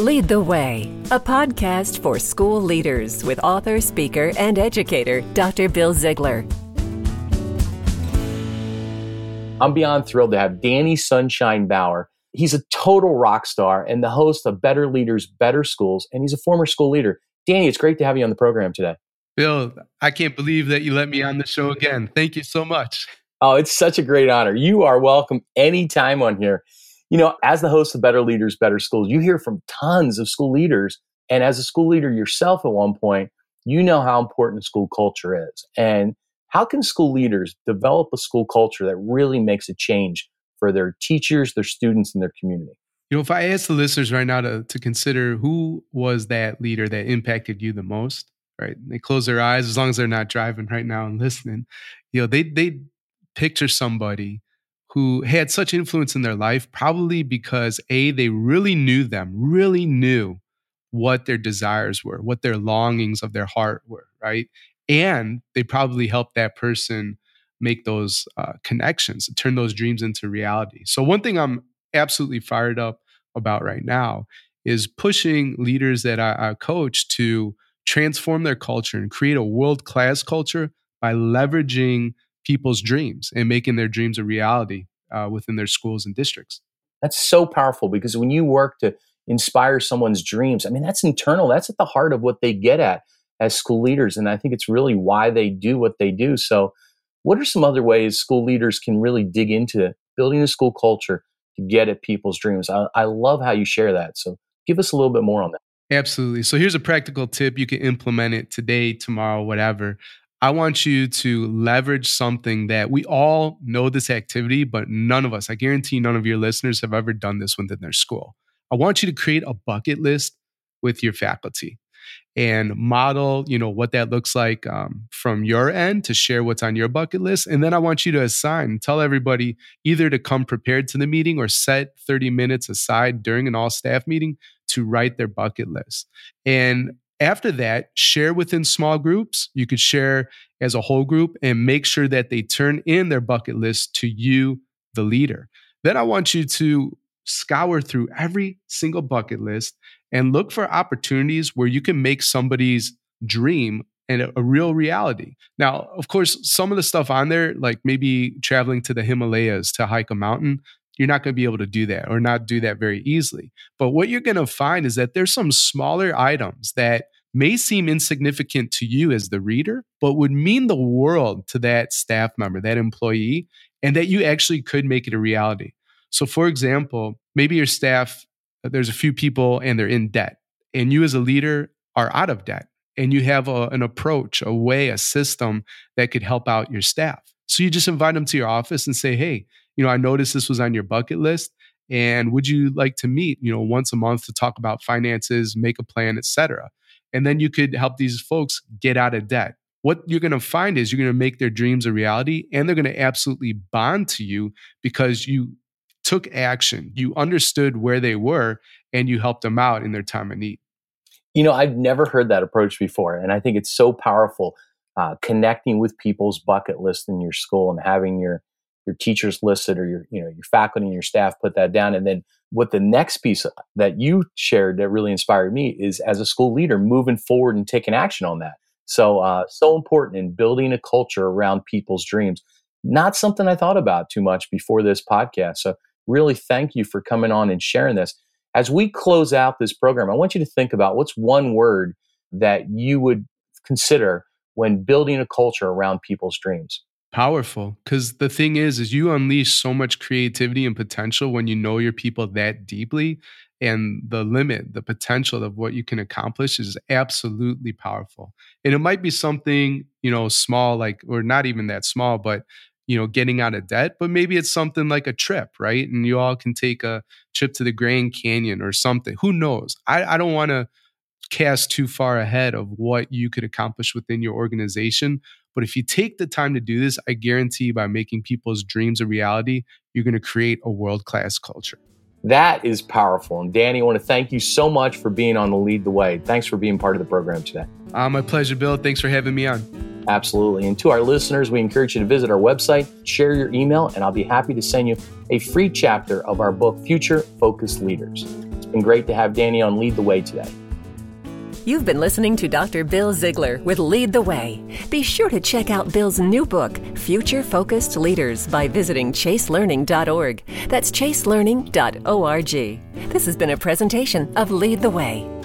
Lead the Way, a podcast for school leaders with author, speaker, and educator Dr. Bill Ziegler. I'm beyond thrilled to have Danny Sunshine Bauer. He's a total rock star and the host of Better Leaders, Better Schools, and he's a former school leader. Danny, it's great to have you on the program today. Bill, I can't believe that you let me on the show again. Thank you so much. Oh, it's such a great honor. You are welcome anytime on here. You know, as the host of Better Leaders, Better Schools, you hear from tons of school leaders. And as a school leader yourself at one point, you know how important school culture is. And how can school leaders develop a school culture that really makes a change for their teachers, their students, and their community? You know, if I ask the listeners right now to, to consider who was that leader that impacted you the most, right? They close their eyes as long as they're not driving right now and listening. You know, they they picture somebody who had such influence in their life, probably because A, they really knew them, really knew what their desires were, what their longings of their heart were, right? And they probably helped that person make those uh, connections, turn those dreams into reality. So, one thing I'm absolutely fired up about right now is pushing leaders that I, I coach to transform their culture and create a world class culture by leveraging people's dreams and making their dreams a reality uh, within their schools and districts. That's so powerful because when you work to inspire someone's dreams, I mean, that's internal. That's at the heart of what they get at as school leaders. And I think it's really why they do what they do. So, what are some other ways school leaders can really dig into building a school culture to get at people's dreams? I, I love how you share that. So, give us a little bit more on that. Absolutely. So here's a practical tip. You can implement it today, tomorrow, whatever. I want you to leverage something that we all know this activity, but none of us, I guarantee none of your listeners have ever done this within their school. I want you to create a bucket list with your faculty and model, you know, what that looks like um, from your end to share what's on your bucket list. And then I want you to assign, tell everybody either to come prepared to the meeting or set 30 minutes aside during an all staff meeting to write their bucket list. And after that, share within small groups. You could share as a whole group and make sure that they turn in their bucket list to you, the leader. Then I want you to scour through every single bucket list and look for opportunities where you can make somebody's dream and a, real reality. Now, of course, some of the stuff on there, like maybe traveling to the Himalayas to hike a mountain, you're not going to be able to do that or not do that very easily. But what you're going to find is that there's some smaller items that may seem insignificant to you as the reader, but would mean the world to that staff member, that employee, and that you actually could make it a reality. So, for example, maybe your staff, uh, there's a few people and they're in debt, and you as a leader are out of debt, and you have a, an approach, a way, a system that could help out your staff. So, you just invite them to your office and say, hey, you know, I noticed this was on your bucket list. And would you like to meet, you know, once a month to talk about finances, make a plan, etc. And then you could help these folks get out of debt. What you're going to find is you're going to make their dreams a reality and they're going to absolutely bond to you because you took action. You understood where they were and you helped them out in their time of need. You know, I've never heard that approach before. And I think it's so powerful uh, connecting with people's bucket list in your school and having your your teachers listed or your you know your faculty and your staff put that down. And then what the next piece that you shared that really inspired me is as a school leader moving forward and taking action on that. So uh, so important in building a culture around people's dreams. Not something i thought about too much before this podcast. So really thank you for coming on and sharing this. As we close out this program i want you to think about what's one word that you would consider when building a culture around people's dreams. Powerful because the thing is is you unleash so much creativity and potential when you know your people that deeply and the limit the potential of what you can accomplish is absolutely powerful. And it might be something you know small like or not even that small but you know getting out of debt but maybe it's something like a trip right? And you all can take a trip to the grand canyon or something. Who knows? I, I don't want to cast too far ahead of what you could accomplish within your organization but if you take the time to do this, I guarantee by making people's dreams a reality, you're going to create a world class culture. That is powerful. And Danny, I want to thank you so much for being on the Lead the Way. Thanks for being part of the program today. Uh, my pleasure, Bill. Thanks for having me on. Absolutely. And to our listeners, we encourage you to visit our website, share your email, and I'll be happy to send you a free chapter of our book, Future Focused Leaders It's been great to have Danny on Lead the Way today. You've been listening to Dr. Bill Ziegler with Lead the Way. Be sure to check out Bill's new book, Future Focused Leaders, by visiting chaselearning.org. That's chaselearning.org. This has been a presentation of Lead the Way.